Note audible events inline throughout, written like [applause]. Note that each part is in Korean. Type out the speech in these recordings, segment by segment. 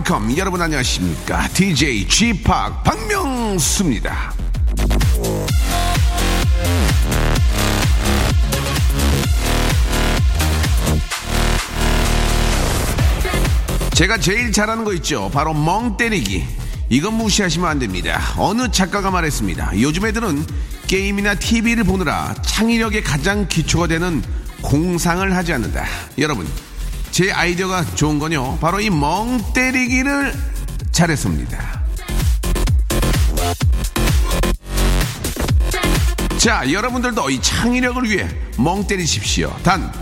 Welcome. 여러분 안녕하십니까? DJ G-Park 박명수입니다. 제가 제일 잘하는 거 있죠? 바로 멍 때리기. 이건 무시하시면 안 됩니다. 어느 작가가 말했습니다. 요즘 애들은 게임이나 TV를 보느라 창의력의 가장 기초가 되는 공상을 하지 않는다. 여러분 제 아이디어가 좋은 건요. 바로 이 멍 때리기를 잘했습니다. 자, 여러분들도 이 창의력을 위해 멍 때리십시오. 단,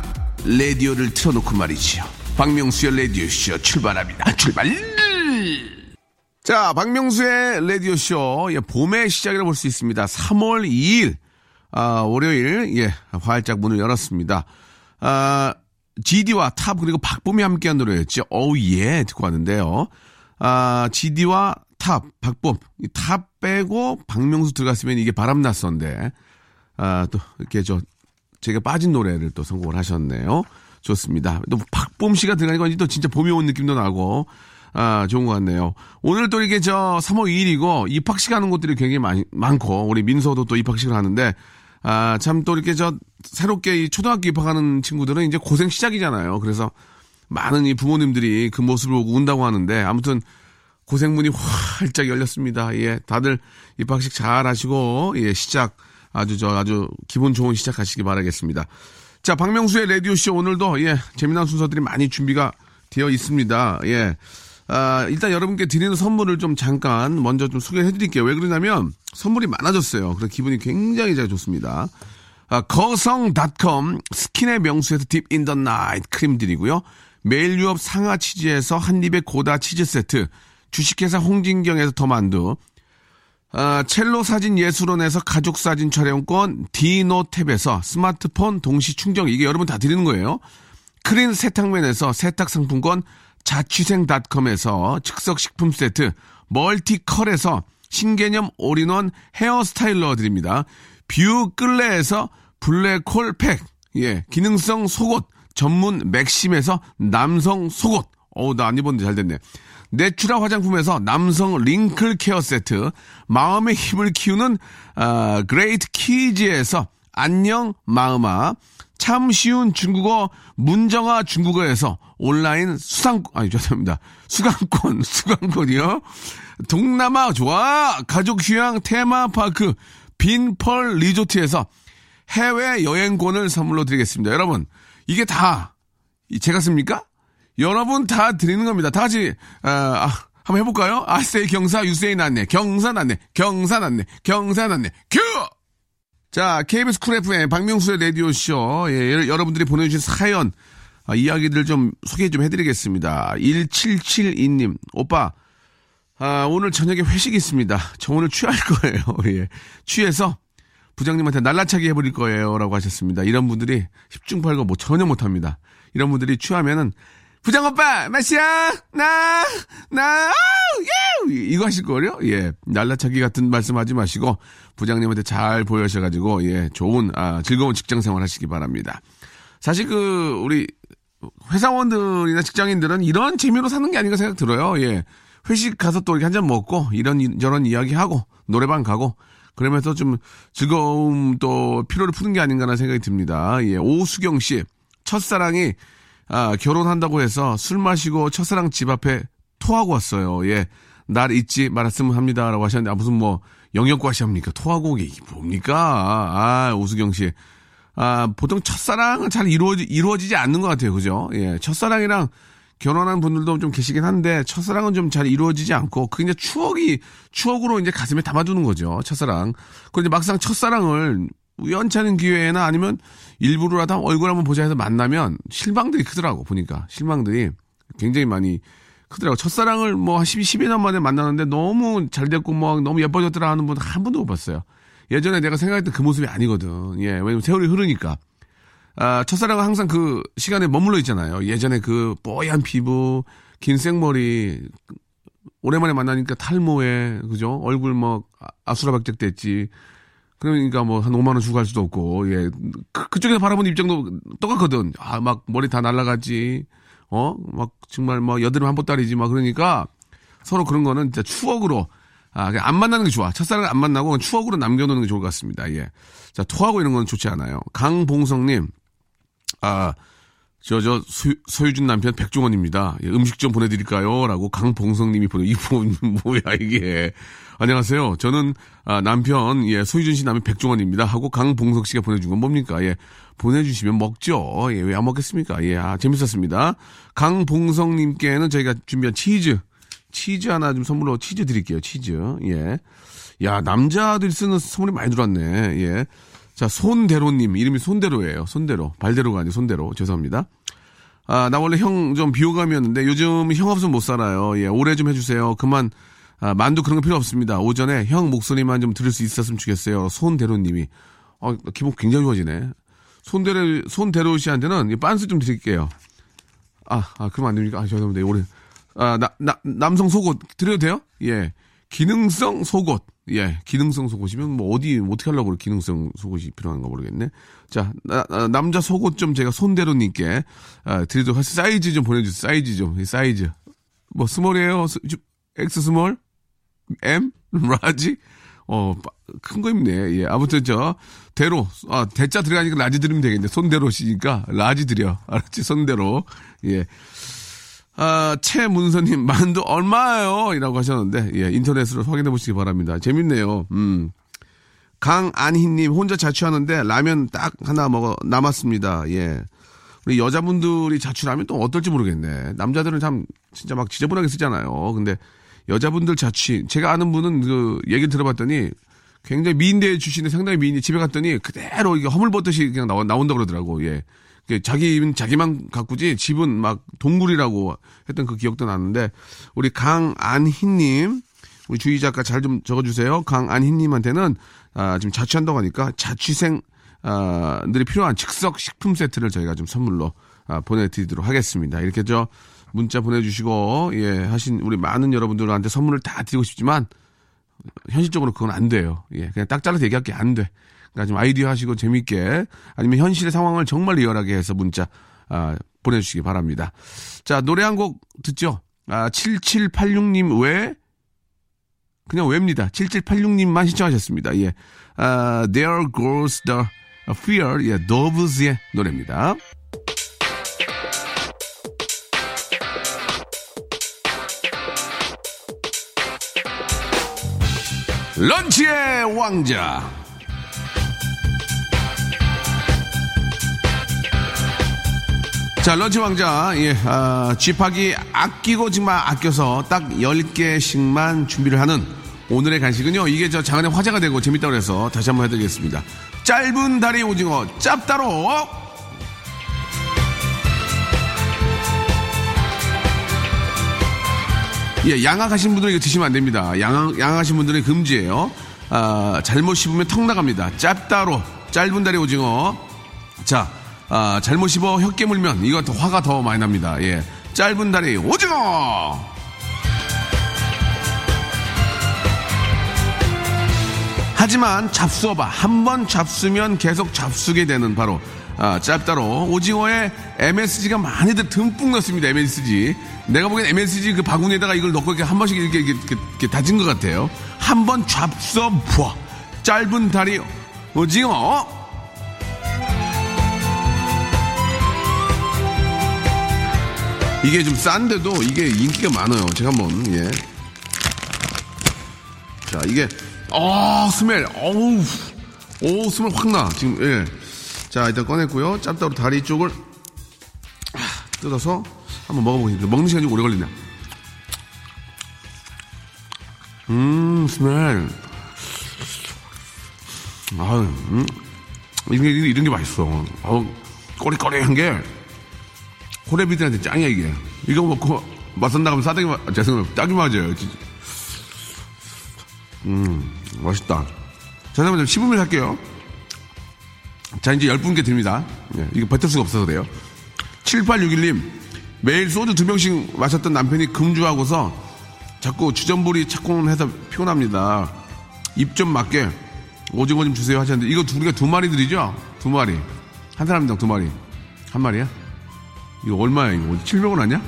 라디오를 틀어놓고 말이지요. 박명수의 라디오쇼 출발합니다. 출발! 자, 박명수의 라디오쇼, 예, 봄의 시작이라고 볼 수 있습니다. 3월 2일, 아, 월요일, 예, 활짝 문을 열었습니다. 아, GD와 탑 그리고 박봄이 함께한 노래였죠. Oh yeah 듣고 왔는데요. 아 GD와 탑 박봄 탑 빼고 박명수 들어갔으면 이게 바람났었는데 아또 이렇게 저 제가 빠진 노래를 또 선곡을 하셨네요. 좋습니다. 또 박봄 씨가 들어가니까 또 진짜 봄이 온 느낌도 나고 아 좋은 것 같네요. 오늘 또 이게 저 3월 2일이고 입학식 하는 곳들이 굉장히 많이, 많고 우리 민서도 또 입학식을 하는데 아, 참 또 이렇게 저 새롭게 이 초등학교 입학하는 친구들은 이제 고생 시작이잖아요. 그래서 많은 이 부모님들이 그 모습을 보고 운다고 하는데 아무튼 고생문이 활짝 열렸습니다. 예, 다들 입학식 잘 하시고 예, 시작 아주 저 아주 기분 좋은 시작하시기 바라겠습니다. 자, 박명수의 라디오 쇼 오늘도 예, 재미난 순서들이 많이 준비가 되어 있습니다. 예. 아, 일단 여러분께 드리는 선물을 좀 잠깐 먼저 좀 소개해 드릴게요. 왜 그러냐면 선물이 많아졌어요. 그래서 기분이 굉장히 잘 좋습니다. 아, 거성닷컴 스킨의 명수에서 deep in the night 크림 드리고요. 매일 유업 상하 치즈에서 한입의 고다 치즈 세트, 주식회사 홍진경에서 더 만두, 아, 첼로 사진 예술원에서 가족 사진 촬영권, 디노탭에서 스마트폰 동시 충전 이게 여러분 다 드리는 거예요. 크린 세탁맨에서 세탁 상품권, 자취생닷컴에서 즉석식품 세트, 멀티컬에서 신개념 올인원 hair styler 드립니다. 뷰 끌레에서 블랙홀 팩, 예, 기능성 속옷, 전문 맥심에서 남성 속옷. 어우, 나 안 입었는데 잘 됐네. 내추라 화장품에서 남성 wrinkle care 세트, 마음의 힘을 키우는, 아, 그레이트 키즈에서 안녕 마음아, 참 쉬운 중국어 문정아 중국어에서 온라인 수상 아니 죄송합니다. 수강권 [laughs] 수강권이요? 동남아 좋아. 가족 휴양 테마파크 빈펄 리조트에서 해외 여행권을 선물로 드리겠습니다. 여러분 이게 다 제가 씁니까? 여러분 다 드리는 겁니다. 다 같이 아, 아 한번 해볼까요? 아세이 경사 유세이 났네. 경사 났네. 경사 났네. 경사 났네. 큐! 자, KBS 쿨 FM 박명수의 라디오쇼. 예, 여러분들이 보내주신 사연, 아, 이야기들 좀 소개 좀 해드리겠습니다. 1772님, 오빠, 아, 오늘 저녁에 회식이 있습니다. 저 오늘 취할 거예요. [laughs] 예. 취해서 부장님한테 날라차기 해버릴 거예요. 라고 하셨습니다. 이런 분들이 10중 8구 뭐 전혀 못합니다. 이런 분들이 취하면은 부장 오빠 맛이야 나 나 예! 이거 하실 거요 예 날라차기 같은 말씀 하지 마시고 부장님한테 잘 보여셔가지고 예 좋은 아 즐거운 직장 생활 하시기 바랍니다. 사실 그 우리 회사원들이나 직장인들은 이런 재미로 사는 게 아닌가 생각 들어요. 예 회식 가서 또 이렇게 한 잔 먹고 이런 저런 이야기 하고 노래방 가고 그러면서 좀 즐거움 또 피로를 푸는 게 아닌가라는 생각이 듭니다. 예 오수경 씨 첫사랑이 아, 결혼한다고 해서 술 마시고 첫사랑 집 앞에 토하고 왔어요. 예. 날 잊지 말았으면 합니다. 라고 하셨는데, 아, 무슨 뭐, 영역과시 합니까? 토하고 이게 뭡니까? 아, 오수경 씨. 아, 보통 첫사랑은 잘 이루어지, 이루어지지 않는 것 같아요. 그죠? 예. 첫사랑이랑 결혼한 분들도 좀 계시긴 한데, 첫사랑은 좀 잘 이루어지지 않고, 이제 추억이, 추억으로 이제 가슴에 담아두는 거죠. 첫사랑. 그런데 막상 첫사랑을 우연찮은 기회나 아니면 일부러라도 얼굴 한번 보자 해서 만나면 실망들이 크더라고 보니까 실망들이 굉장히 많이 크더라고 첫사랑을 뭐 10, 10년 만에 만나는데 너무 잘 됐고 뭐 너무 예뻐졌더라 하는 분한 번도 못 봤어요 예전에 내가 생각했던 그 모습이 아니거든 예 왜냐면 세월이 흐르니까 아, 첫사랑은 항상 그 시간에 머물러 있잖아요. 예전에 그 뽀얀 피부, 긴 생머리, 오랜만에 만나니까 탈모에, 그죠? 얼굴 뭐, 아- 아수라박작 됐지. 그러니까 뭐, 한 5만원 주고 갈 수도 없고, 예. 그, 그쪽에서 바라보는 입장도 똑같거든. 아, 막, 머리 다 날라갔지. 어? 막, 정말 뭐, 여드름 한 보따리지. 막, 그러니까, 서로 그런 거는 진짜 추억으로, 아, 안 만나는 게 좋아. 첫사랑을 안 만나고 추억으로 남겨놓는 게 좋을 것 같습니다. 예. 자, 토하고 이런 건 좋지 않아요. 강봉성님, 아, 저, 저, 소, 소유준 남편 백종원입니다. 예, 음식 좀 보내드릴까요? 라고 강봉성님이 보내, 이거 [laughs] 뭐야, 이게. 안녕하세요. 저는, 아, 남편, 예, 소유준 씨 남편 백종원입니다. 하고 강봉석 씨가 보내준 건 뭡니까? 예, 보내주시면 먹죠. 예, 왜 안 먹겠습니까? 예, 아, 재밌었습니다. 강봉성님께는 저희가 준비한 치즈, 치즈 하나 좀 선물로 치즈 드릴게요. 치즈. 예. 야, 남자들이 쓰는 선물이 많이 들어왔네. 예. 자, 손대로님. 이름이 손대로예요. 손대로. 발대로가 아니고 손대로. 죄송합니다. 아, 나 원래 형 좀 비호감이었는데 요즘 형 없으면 못 살아요. 예, 오래 좀 해주세요. 그만, 아, 만두 그런 거 필요 없습니다. 오전에 형 목소리만 좀 들을 수 있었으면 좋겠어요. 손대로님이. 어, 기분 굉장히 좋아지네. 손대로, 손대로 씨한테는 이 빤스 좀 드릴게요. 아, 아, 그러면 안 됩니까? 아, 죄송합니다. 올해. 아, 나, 나, 남성 속옷 드려도 돼요? 예. 기능성 속옷. 예. 기능성 속옷이면 뭐 어디, 어떻게 하려고 그래. 기능성 속옷이 필요한가 모르겠네. 자, 나- 나- 남자 속옷 좀 제가 손대로님께, 아, 드리도록 하겠습니다. 사이즈 좀 보내주세요. 사이즈 좀. 이 사이즈. 뭐, 스몰이에요? 엑스 스몰? M? [laughs] 라지? 어, 큰 거 입네. 예. 아무튼 저, 대로, 아, 대자 들어가니까 large 드리면 되겠네. 손대로시니까 large 드려. 알았지? 손대로. 예. 아, 최문서님, 만두 얼마예요? 이라고 하셨는데, 예, 인터넷으로 확인해 보시기 바랍니다. 재밌네요. 음. 강안희님, 혼자 자취하는데 라면 딱 하나 먹어, 남았습니다. 예. 우리 여자분들이 자취하면 또 어떨지 모르겠네. 남자들은 참, 진짜 막 지저분하게 쓰잖아요. 근데 여자분들 자취, 제가 아는 분은 그 얘기 들어봤더니 굉장히 미인대 출신의 상당히 미인이 집에 갔더니 그대로 이게 허물벗듯이 그냥 나와, 나온다 그러더라고. 예. 그 자기, 자기만 가꾸지 집은 막 동굴이라고 했던 그 기억도 나는데 우리 강안희님, 우리 주희 작가 잘 좀 적어주세요. 강안희님한테는 아, 지금 자취한다고 하니까 자취생 아, 들이 필요한 즉석 식품 세트를 저희가 좀 선물로 아, 보내드리도록 하겠습니다. 이렇게 저 문자 보내주시고 예 하신 우리 많은 여러분들한테 선물을 다 드리고 싶지만 현실적으로 그건 안 돼요. 예, 그냥 딱 잘라서 얘기할 게 안 돼. 그러니까 좀 아이디어 하시고 재밌게 아니면 현실의 상황을 정말 리얼하게 해서 문자 아, 보내주시기 바랍니다. 자 노래 한 곡 듣죠. 아 7786님 외 그냥 외입니다. 7786님만 신청하셨습니다. 예, 아, There Goes the Fear, 예, Doves의 노래입니다. 런치의 왕자. 자, 런치 왕자, 예, 아, 쥐파기 아끼고 정말 아껴서 딱 10개씩만 준비를 하는 오늘의 간식은요, 이게 저 장안의 화제가 되고 재밌다고 해서 다시 한번 해드리겠습니다. 짧은 다리 오징어, 짭따로! 예, 양악하신 분들은 이거 드시면 안 됩니다. 양악, 양악하신 분들은 금지예요. 아, 잘못 씹으면 턱 나갑니다. 짭따로, 짧은 다리 오징어. 자, 아, 잘못 씹어 혀 깨 물면 이거 더 화가 더 많이 납니다. 예. 짧은 다리 오징어! 하지만 잡수어봐. 한 번 잡수면 계속 잡수게 되는 바로 아, 짧다로 오징어에 MSG가 많이들 듬뿍 넣습니다. MSG. 내가 보기엔 MSG 그 바구니에다가 이걸 넣고 이렇게 한 번씩 이렇게, 이렇게, 이렇게, 이렇게 다진 것 같아요. 한 번 잡숴 봐. 짧은 다리 오징어. 이게 좀 싼데도 이게 인기가 많아요. 제가 한번 예. 자 이게 아 스멜 어우 오 스멜 확 나 지금 예. 자 일단 꺼냈고요. 짭따로 다리 쪽을 아, 뜯어서 한번 먹어보겠습니다. 먹는 시간이 좀 오래 걸리네. 음 스멜 아유 음. 이런 게 이런 게 맛있어. 어 꼬리꼬리한 게 호래비들한테 짱이야 이게. 이거 먹고 맛선 나가면 싸대기 맞, 아, 죄송해요. 딱이 맞아요. 음, 맛있다. 자, 잠깐만 좀 씹으면 할게요. 자, 이제 열 분께 드립니다. 예, 이거 버틸 수가 없어서 그래요. 7861님, 매일 소주 두 병씩 마셨던 남편이 금주하고서 자꾸 주전부리 착공을 해서 피곤합니다. 입 좀 맞게 오징어 좀 주세요 하셨는데, 이거 두, 우리가 두 마리 들이죠? 두 마리. 한 사람당 두 마리. 한 마리야? 이거 얼마야, 이거? 700원 아니야?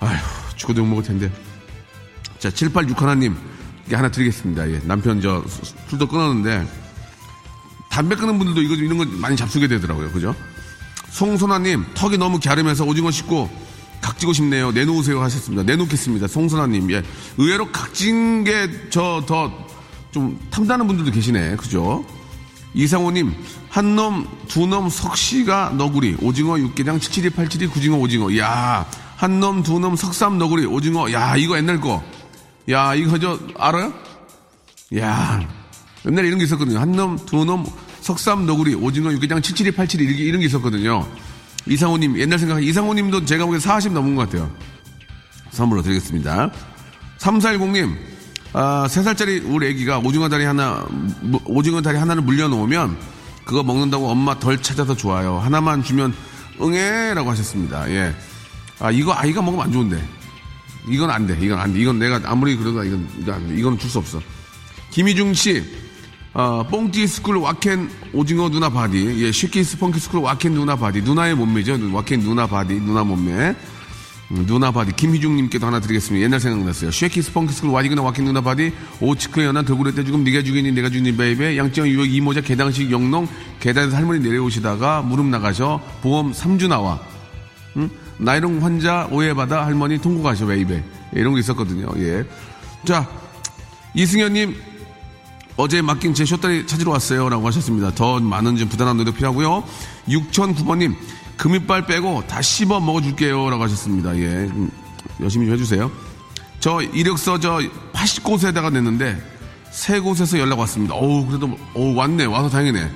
아휴, 죽어도 욕먹을 텐데. 자, 786 하나님, 이게 하나 드리겠습니다. 예, 남편 저 수- 술도 끊었는데, 담배 끊는 분들도 이거 이런 거 많이 잡수게 되더라고요. 그죠? 송선아님, 턱이 너무 갸름해서 오징어 씻고 각지고 싶네요. 내놓으세요 하셨습니다. 내놓겠습니다. 송선아님, 예. 의외로 각진 게 저 더 좀 탐나는 분들도 계시네. 그죠? 이상호님, 한 놈, 두 놈 석시가 너구리, 오징어 육개장 772872 구징어 오징어. 야, 한 놈, 두 놈 석삼 너구리, 오징어. 야, 이거 옛날 거. 야, 이거 저 알아요? 야, 옛날에 이런 게 있었거든요. 한 놈, 두 놈, 석삼 너구리, 오징어 육개장 772872 이렇게 이런 게 있었거든요. 이상호님, 옛날 생각, 이상호님도 제가 보기엔 40 넘은 것 같아요. 선물로 드리겠습니다. 3410님, 아, 3살짜리 우리 애기가 오징어 다리 하나, 무- 오징어 다리 하나를 물려놓으면 그거 먹는다고 엄마 덜 찾아서 좋아요. 하나만 주면 응애! 라고 하셨습니다. 예. 아, 이거 아이가 먹으면 안 좋은데. 이건 안 돼. 이건 안 돼. 이건 내가 아무리 그래도 이건, 이건 안 돼. 이건 줄 수 없어. 김희중 씨, 어, 뽕띠 스쿨 와켄 오징어 누나 바디, 예, 쉐키 스펑키 스쿨 와켄 누나 바디, 누나의 몸매죠. 와켄 누나 바디, 누나 몸매. 음, 누나 바디 김희중님께도 하나 드리겠습니다. 옛날 생각났어요. 쉐키 스펑키 스쿨 와디그나 와켄 누나 바디 오치크 연한 돌고래 때 죽음 네가 죽이니 내가 죽이니 베이베 양정 유역 이모자 개당식 영농 계단에서 할머니 내려오시다가 무릎 나가셔 보험 3주 나와 응? 나이롱 환자 오해받아 할머니 통곡하셔 baby 이런 거 있었거든요. 예. 자 이승현님 어제 맡긴 제 쇼다리 찾으러 왔어요. 라고 하셨습니다. 더 많은 좀 부단한 노력 필요하고요. 6009번님, 금이빨 빼고 다 씹어 먹어줄게요. 라고 하셨습니다. 예. 음, 열심히 좀 해주세요. 저 이력서 저 80곳에다가 냈는데, 세 곳에서 연락 왔습니다. 어우, 그래도, 어우, 왔네. 와서 다행이네.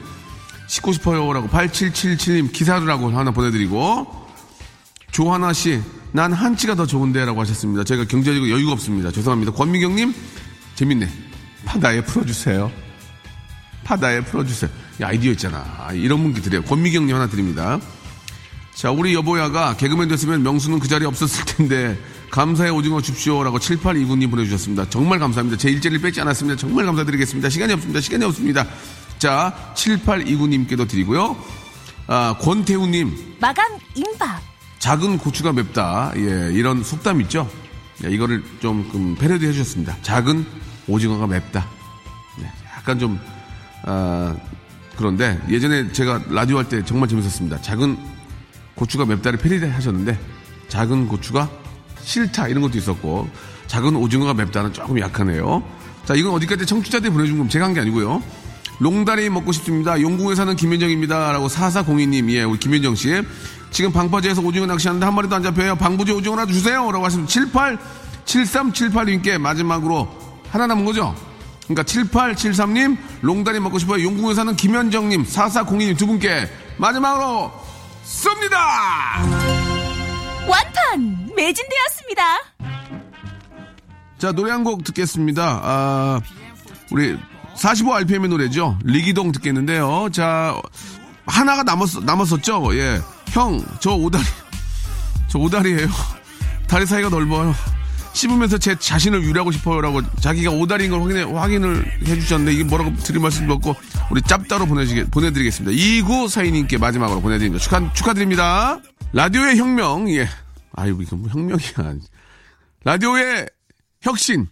씻고 싶어요. 라고 8777님 기사라고 하나 보내드리고, 조하나 씨, 난 한치가 더 좋은데 라고 하셨습니다. 저희가 경제적으로 여유가 없습니다. 죄송합니다. 권미경님, 재밌네. 바다에 풀어주세요. 바다에 풀어주세요. 야, 아이디어 있잖아. 아, 이런 분께 드려요. 권미경님 하나 드립니다. 자, 우리 여보야가 개그맨 됐으면 명수는 그 자리에 없었을 텐데, 감사의 오징어 줍쇼라고 7829님 보내주셨습니다. 정말 감사합니다. 제 일자리를 뺏지 않았습니다. 정말 감사드리겠습니다. 시간이 없습니다. 시간이 없습니다. 자, 7829님께도 드리고요. 아, 권태우님, 마감 임박. 작은 고추가 맵다. 예, 이런 속담 있죠? 예, 이거를 좀 음, 패러디 해주셨습니다. 작은 오징어가 맵다. 네, 약간 좀, 아, 그런데 예전에 제가 라디오 할 때 정말 재밌었습니다. 작은 고추가 맵다를 패러디 하셨는데 작은 고추가 싫다 이런 것도 있었고 작은 오징어가 맵다는 조금 약하네요. 자, 이건 어디까지 청취자들이 보내준 건 제가 한 게 아니고요. 롱다리 먹고 싶습니다. 용궁에 사는 김현정입니다. 라고 4402님, 예, 우리 김현정 씨. 지금 방파제에서 오징어 낚시하는데 한 마리도 안 잡혀요. 방부제 오징어 하나 주세요. 라고 하시면 78, 7378님께 마지막으로 하나 남은 거죠? 그러니까 7873님, 롱다리 먹고 싶어요. 용궁에 사는 김현정님, 4402님 두 분께 마지막으로 쏩니다! 완판 매진되었습니다. 자, 노래 한 곡 듣겠습니다. 아, 우리 45rpm의 노래죠. 리기동 듣겠는데요. 자, 하나가 남았, 남았었죠? 예. 형, 저 오다리, 저 오다리예요 다리 사이가 넓어요. 씹으면서 제 자신을 유리하고 싶어요라고 자기가 오다리인 걸 확인해, 확인을 해주셨는데 이게 뭐라고 드릴 말씀도 없고 우리 짭따로 보내주게, 보내드리겠습니다. 2942님께 마지막으로 보내드립니다. 축하, 축하드립니다. 라디오의 혁명, 예. 아이고, 이거 뭐 혁명이야. 라디오의 혁신.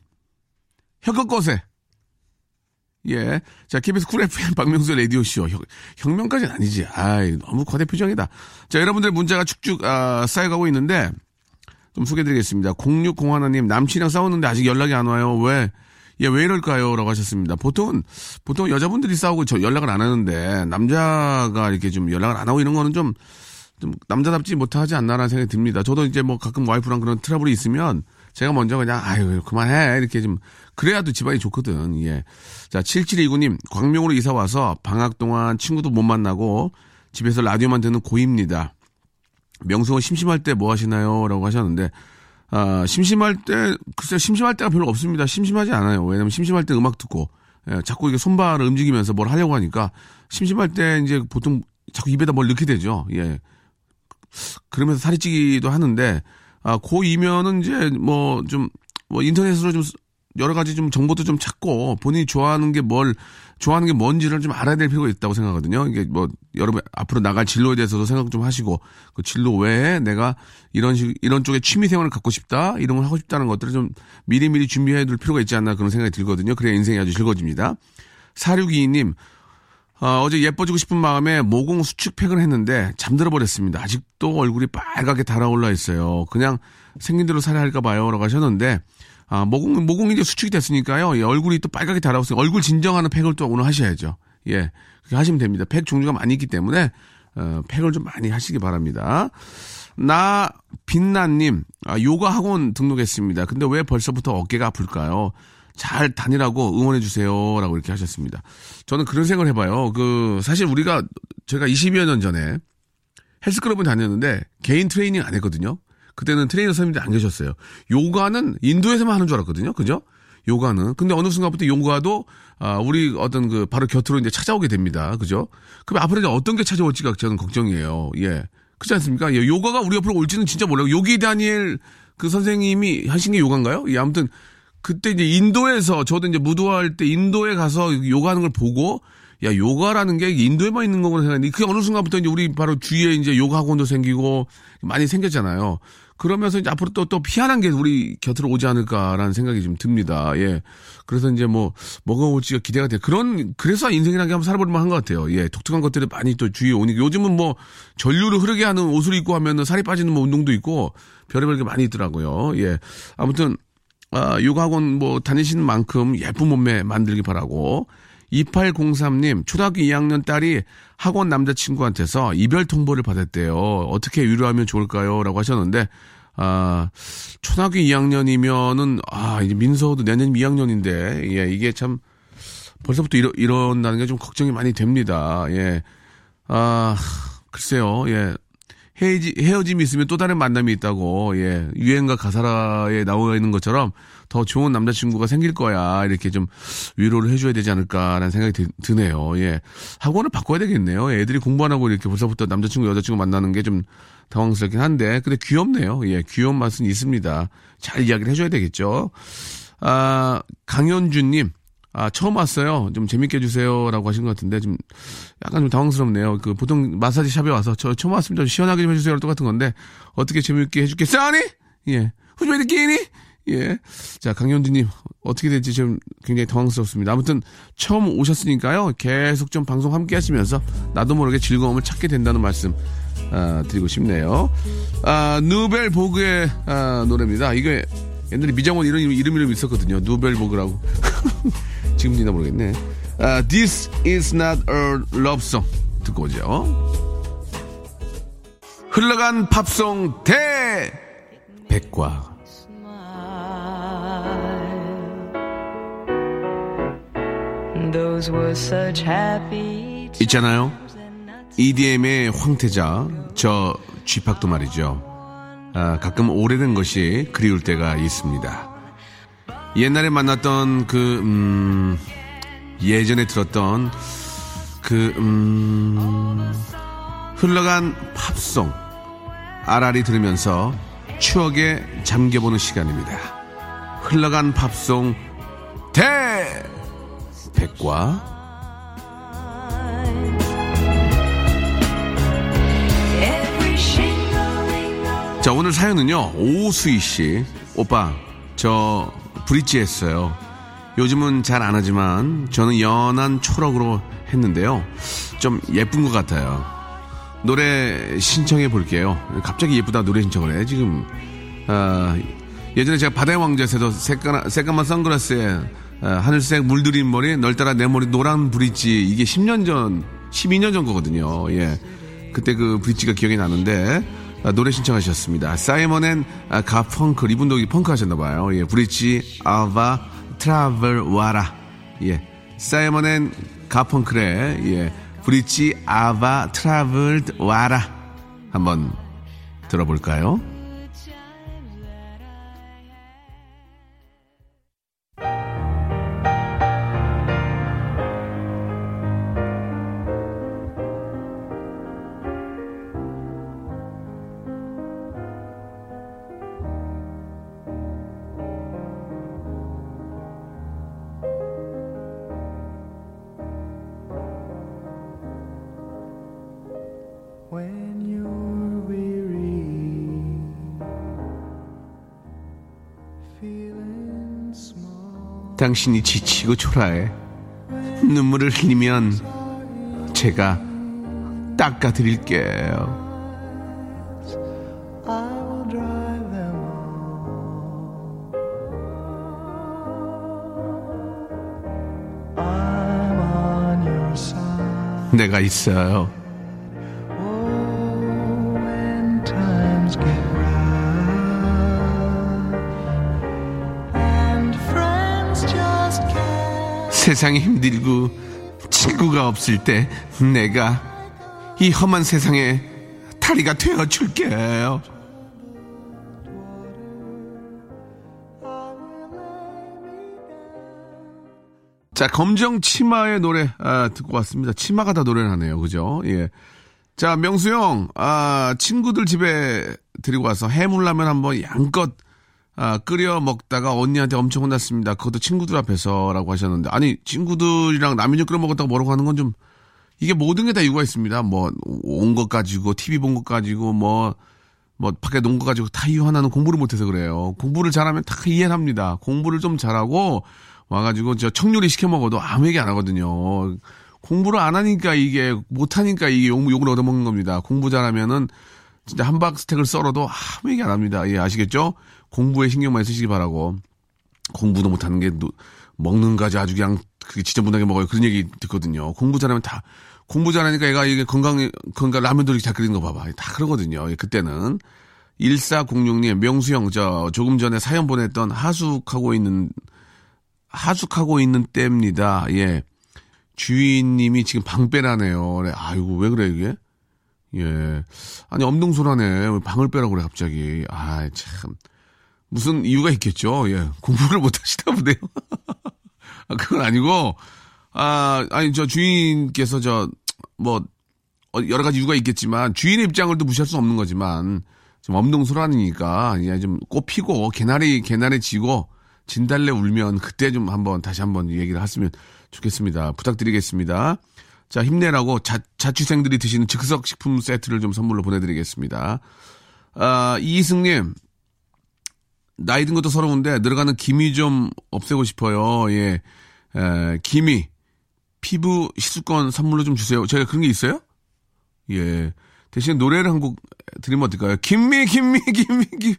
혁혁거세. 예. 자, KBS 쿨 FM 박명수 라디오쇼. 혁, 혁명까지는 아니지. 아이, 너무 과대표정이다. 자, 여러분들 문자가 축축, 아, 쌓여가고 있는데, 좀 소개드리겠습니다. 0601님, 남친이랑 싸웠는데 아직 연락이 안 와요. 왜? 예, 왜 이럴까요? 라고 하셨습니다. 보통은, 보통 여자분들이 싸우고 저 연락을 안 하는데, 남자가 이렇게 좀 연락을 안 하고 이런 거는 좀, 좀 남자답지 못하지 않나라는 생각이 듭니다. 저도 이제 뭐 가끔 와이프랑 그런 트러블이 있으면 제가 먼저 그냥 아유 그만해 이렇게 좀 그래야도 집안이 좋거든. 예. 자 7729님 광명으로 이사 와서 방학 동안 친구도 못 만나고 집에서 라디오만 듣는 고입니다. 명수가 심심할 때 뭐 하시나요? 라고 하셨는데 아 심심할 때 글쎄 심심할 때가 별로 없습니다. 심심하지 않아요. 왜냐면 심심할 때 음악 듣고 예, 자꾸 이게 손발을 움직이면서 뭘 하려고 하니까 심심할 때 이제 보통 자꾸 입에다 뭘 넣게 되죠. 예. 그러면서 살이 찌기도 하는데 아, 고2면은 이제 뭐 좀 뭐 인터넷으로 좀 여러 가지 좀 정보도 좀 찾고 본인이 좋아하는 게 뭘 좋아하는 게 뭔지를 좀 알아야 될 필요가 있다고 생각하거든요. 이게 뭐 여러분 앞으로 나갈 진로에 대해서도 생각 좀 하시고 그 진로 외에 내가 이런 식 이런 쪽에 취미 생활을 갖고 싶다 이런 걸 하고 싶다는 것들을 좀 미리미리 준비해 둘 필요가 있지 않나 그런 생각이 들거든요. 그래야 인생이 아주 즐거워집니다. 4622님 어, 제 예뻐지고 싶은 마음에 모공 수축팩을 했는데 잠들어 버렸습니다. 아직도 얼굴이 빨갛게 달아올라 있어요. 그냥 생긴 대로 살아야 할까 봐요라고 하셨는데 아, 모공 모공이 이제 수축이 됐으니까요. 예, 얼굴이 또 빨갛게 달아오세요. 얼굴 진정하는 팩을 또 오늘 하셔야죠. 예, 그렇게 하시면 됩니다. 팩 종류가 많이 있기 때문에 어, 팩을 좀 많이 하시기 바랍니다. 나 빛나님 아, 요가 학원 등록했습니다. 근데 왜 벌써부터 어깨가 아플까요? 잘 다니라고 응원해 주세요 라고 이렇게 하셨습니다. 저는 그런 생각을 해봐요. 그 사실 우리가 제가 20여 년 전에 헬스클럽을 다녔는데 개인 트레이닝 안 했거든요. 그때는 트레이너 선생님들이 안 계셨어요. 요가는 인도에서만 하는 줄 알았거든요. 그죠? 요가는. 근데 어느 순간부터 요가도 아, 우리 어떤 그 바로 곁으로 이제 찾아오게 됩니다. 그죠? 그럼 앞으로 이제 어떤 게 찾아올지가 저는 걱정이에요. 예. 그렇지 않습니까? 예, 요가가 우리 옆으로 올지는 진짜 몰라요. 요기 다니엘 그 선생님이 하신 게 요가인가요? 예, 아무튼 그때 이제 인도에서 저도 이제 무도할 때 인도에 가서 요가하는 걸 보고 야 요가라는 게 인도에만 있는 거구나 생각했는데 그 어느 순간부터 이제 우리 바로 뒤에 이제 요가 학원도 생기고 많이 생겼잖아요. 그러면서 이제 앞으로 또, 또 피한한 게 우리 곁으로 오지 않을까라는 생각이 좀 듭니다. 예. 그래서 이제 뭐, 뭐가 올지가 기대가 돼. 그런, 그래서 인생이라는 게 한번 살아볼 만한 것 같아요. 예. 독특한 것들이 많이 또 주위에 오니까. 요즘은 뭐, 전류를 흐르게 하는 옷을 입고 하면은 살이 빠지는 뭐 운동도 있고, 별의별 게 많이 있더라고요. 예. 아무튼, 아, 요가학원 뭐 다니시는 만큼 예쁜 몸매 만들기 바라고. 2803님, 초등학교 2학년 딸이 학원 남자친구한테서 이별 통보를 받았대요. 어떻게 위로하면 좋을까요? 라고 하셨는데, 아, 초등학교 2학년이면은, 아, 이제 민서도 내년 2학년인데, 예, 이게 참, 벌써부터 이러, 이런다는 게 좀 걱정이 많이 됩니다. 예. 아, 글쎄요, 예. 헤어지, 헤어짐이 있으면 또 다른 만남이 있다고, 예. 유행가 가사라에 나와 있는 것처럼 더 좋은 남자친구가 생길 거야. 이렇게 좀 위로를 해줘야 되지 않을까라는 생각이 드, 네요 예. 학원을 바꿔야 되겠네요. 애들이 공부 안 하고 이렇게 벌써부터 남자친구, 여자친구 만나는 게 좀 당황스럽긴 한데, 근데 귀엽네요. 예. 귀여운 맛은 있습니다. 잘 이야기를 해줘야 되겠죠. 아, 강현주님. 아, 처음 왔어요. 좀 재밌게 해주세요 라고 하신 것 같은데, 좀, 약간 좀 당황스럽네요. 그, 보통 마사지 샵에 와서, 저 처음 왔으면 좀 시원하게 좀 해주세요. 똑같은 건데, 어떻게 재밌게 해줄겠어? 아니? 예. 후배이 느끼니? 예. 자, 강현주님, 어떻게 될지 좀 굉장히 당황스럽습니다. 아무튼, 처음 오셨으니까요. 계속 좀 방송 함께 하시면서, 나도 모르게 즐거움을 찾게 된다는 말씀, 아, 드리고 싶네요. 아, 누벨 보그의, 아, 노래입니다. 이게, 옛날에 미장원 이런 이름, 이름 있었거든요. 누벨 보그라고. [laughs] 지금 있나 모르겠네. 아, This is not a love song. 듣고 오죠. 흘러간 팝송 대 백과 있잖아요. EDM의 황태자 저 쥐팍도 말이죠. 아, 가끔 오래된 것이 그리울 때가 있습니다. 옛날에 만났던 그, 음, 예전에 들었던 그, 음, 흘러간 팝송, 아라리 들으면서 추억에 잠겨보는 시간입니다. 흘러간 팝송 대 백과 자 오늘 사연은요 오수희 씨 오빠 저 브릿지 했어요. 요즘은 잘 안 하지만 저는 연한 초록으로 했는데요. 좀 예쁜 것 같아요. 노래 신청해 볼게요. 갑자기 예쁘다 노래 신청을 해. 지금, 아, 예전에 제가 바다의 왕자에서도 새까만, 새까만 선글라스에 아, 하늘색 물들인 머리, 널 따라 내 머리 노란 브릿지. 이게 10년 전, 12년 전 거거든요. 예. 그때 그 브릿지가 기억이 나는데, 아, 노래 신청하셨습니다. Simon and 아, Garfunkel 이분도 펑크 하셨나봐요. 예, Bridge Over Troubled Water. 예, Simon and Garfunkel의 예, Bridge Over Troubled Water 한번 들어볼까요? 당신이 지치고 초라해 눈물을 흘리면 제가 닦아드릴게요. 내가 있어요. 세상이 힘들고 친구가 없을 때 내가 이 험한 세상에 다리가 되어 줄게요. 자, 검정 치마의 노래 아, 듣고 왔습니다. 치마가 다 노래를 하네요. 그죠? 예. 자, 명수 형, 아, 친구들 집에 데리고 와서 해물라면 한번 양껏 아, 끓여 먹다가 언니한테 엄청 혼났습니다. 그것도 친구들 앞에서라고 하셨는데 아니 친구들이랑 라면을 끓여 먹었다고 뭐라고 하는 건 좀 이게 모든 게 다 이유가 있습니다. 뭐 온 것 가지고 TV 본 것 가지고 뭐뭐 뭐 밖에 논 거 가지고 다 이유 하나는 공부를 못해서 그래요. 공부를 잘하면 다 이해를 합니다. 공부를 좀 잘하고 와가지고 저 청요리 시켜 먹어도 아무 얘기 안 하거든요. 공부를 안 하니까 이게 못하니까 이게 욕, 욕을 얻어먹는 겁니다. 공부 잘하면은 진짜 한박 스택을 썰어도 아무 얘기 안 합니다. 예, 아시겠죠? 공부에 신경 많이 쓰시기 바라고. 공부도 못하는 게 먹는 가지 아주 그냥 그게 지저분하게 먹어요. 그런 얘기 듣거든요. 공부 잘하면 다 공부 잘하니까 얘가 이게 건강 건강 라면도 이렇게 잘 끓이는 거 봐봐. 다 그러거든요. 예, 그때는 1406님 명수형 저 조금 전에 사연 보냈던 하숙하고 있는 하숙하고 있는 때입니다. 예. 주인님이 지금 방빼라네요. 네, 아이고, 왜 그래, 이게? 예. 아니, 엄동소라네. 왜 방을 빼라고 그래, 갑자기. 아, 참. 무슨 이유가 있겠죠. 예. 공부를 못 하시다 보네요. [laughs] 아, 그건 아니고, 아, 아니, 저 주인께서 저, 뭐, 어, 여러 가지 이유가 있겠지만, 주인의 입장을 또 무시할 수 없는 거지만, 좀 엄동소라니까, 예, 좀 꽃 피고, 개나리, 개나리 지고, 진달래 울면 그때 좀 한번 다시 한번 얘기를 했으면 좋겠습니다. 부탁드리겠습니다. 자, 힘내라고 자, 자취생들이 드시는 즉석 식품 세트를 좀 선물로 보내드리겠습니다. 아, 이승님, 나이 든 것도 서러운데 늘어가는 기미 좀 없애고 싶어요. 예. 에, 기미, 피부 시술권 선물로 좀 주세요. 제가 그런 게 있어요? 예. 대신 노래를 한 곡 드리면 어떨까요? 김미, 김미, [laughs] 김미, 김.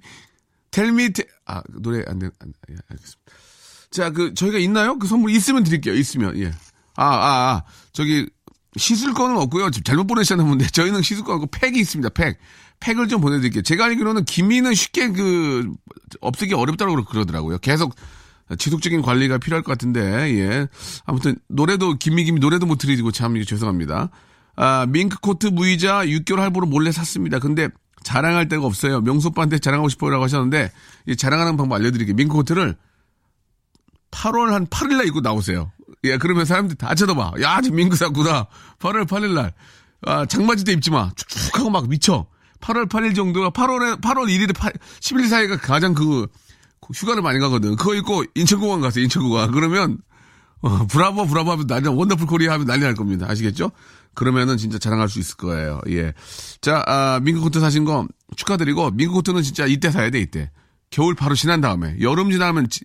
텔미, 테, 아, 노래 안 돼, 안, 예, 알겠습니다. 자, 그, 저희가 있나요? 그 선물 있으면 드릴게요. 있으면, 예. 아, 아, 아. 저기, 시술권은 없고요. 지금 잘못 보내셨는 분데 저희는 시술권 하고 팩이 있습니다. 팩. 팩을 좀 보내드릴게요. 제가 알기로는 기미는 쉽게 그, 없애기 어렵다고 그러더라고요. 계속 지속적인 관리가 필요할 것 같은데, 예. 아무튼, 노래도, 김미김미 노래도 못 드리고 참 죄송합니다. 아, 밍크 코트 무이자 6개월 할부로 몰래 샀습니다. 근데 자랑할 데가 없어요. 명수 오빠한테 자랑하고 싶어요라고 하셨는데, 이 자랑하는 방법 알려드릴게요. 밍크 코트를 8월 한 8일 날 입고 나오세요. 예, 그러면 사람들이 다 쳐다봐. 야, 저 밍크 샀구나. 8월 8일 날. 아, 장마 때 입지 마. 축축 하고 막 미쳐. 8월 8일 정도가 8월에, 8월 1일에 8, 10일 사이가 가장 그, 휴가를 많이 가거든. 그거 입고 인천공항 가세요, 인천공항. 그러면, 어, 브라보, 브라보 하면 난리, wonderful Korea 하면 난리 날 겁니다. 아시겠죠? 그러면은 진짜 자랑할 수 있을 거예요. 예. 자, 아, 밍크 코트 사신 거 축하드리고, 밍크 코트는 진짜 이때 사야 돼, 이때. 겨울 바로 지난 다음에. 여름 지나면, 지,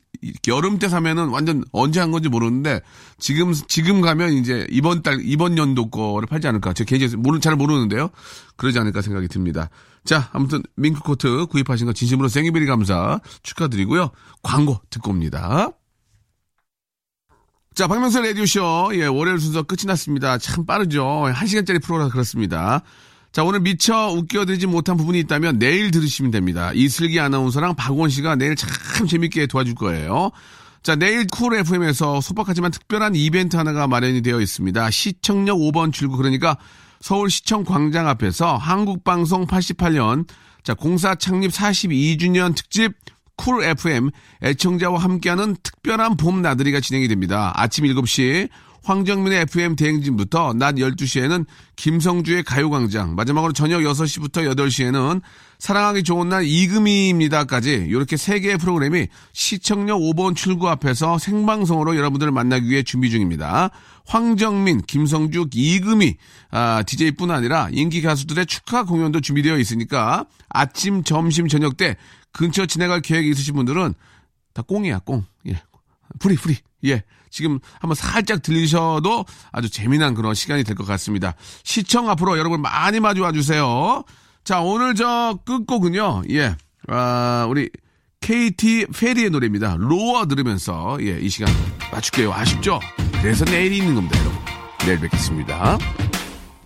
여름 때 사면은 완전 언제 한 건지 모르는데, 지금, 지금 가면 이제 이번 달, 이번 연도 거를 팔지 않을까. 제 개인적으로 모르, 잘 모르는데요. 그러지 않을까 생각이 듭니다. 자, 아무튼, 밍크 코트 구입하신 거 진심으로 thank you very 감사 축하드리고요. 광고 듣고 옵니다. 자, 박명수 라디오쇼. 예, 월요일 순서 끝이 났습니다. 참 빠르죠. 한 시간짜리 프로라 그렇습니다. 자, 오늘 미처 웃겨드리지 못한 부분이 있다면 내일 들으시면 됩니다. 이슬기 아나운서랑 박원 씨가 내일 참 재밌게 도와줄 거예요. 자, 내일 쿨 FM에서 소박하지만 특별한 이벤트 하나가 마련이 되어 있습니다. 시청역 5번 출구, 그러니까 서울시청 광장 앞에서 한국방송 88년, 자, 공사 창립 42주년 특집 쿨 FM 애청자와 함께하는 특별한 봄 나들이가 진행이 됩니다. 아침 7시 황정민의 FM 대행진부터 낮 12시에는 김성주의 가요광장, 마지막으로 저녁 6시부터 8시에는 사랑하기 좋은 날 이금희입니다까지 이렇게 세 개의 프로그램이 시청역 5번 출구 앞에서 생방송으로 여러분들을 만나기 위해 준비 중입니다. 황정민, 김성주, 이금희 아, DJ뿐 아니라 인기 가수들의 축하 공연도 준비되어 있으니까 아침, 점심, 저녁 때 근처 지나갈 계획이 있으신 분들은 다 꽁이야, 꽁. 예. free, free. 예. 지금 한번 살짝 들리셔도 아주 재미난 그런 시간이 될 것 같습니다. 시청 앞으로 여러분 많이 마주 와 주세요. 자, 오늘 저 끝곡은요, 예. 아, 우리 KT 페리의 노래입니다. Roar 들으면서, 예, 이 시간 마칠게요. 아쉽죠? 그래서 내일이 있는 겁니다, 여러분. 내일 뵙겠습니다.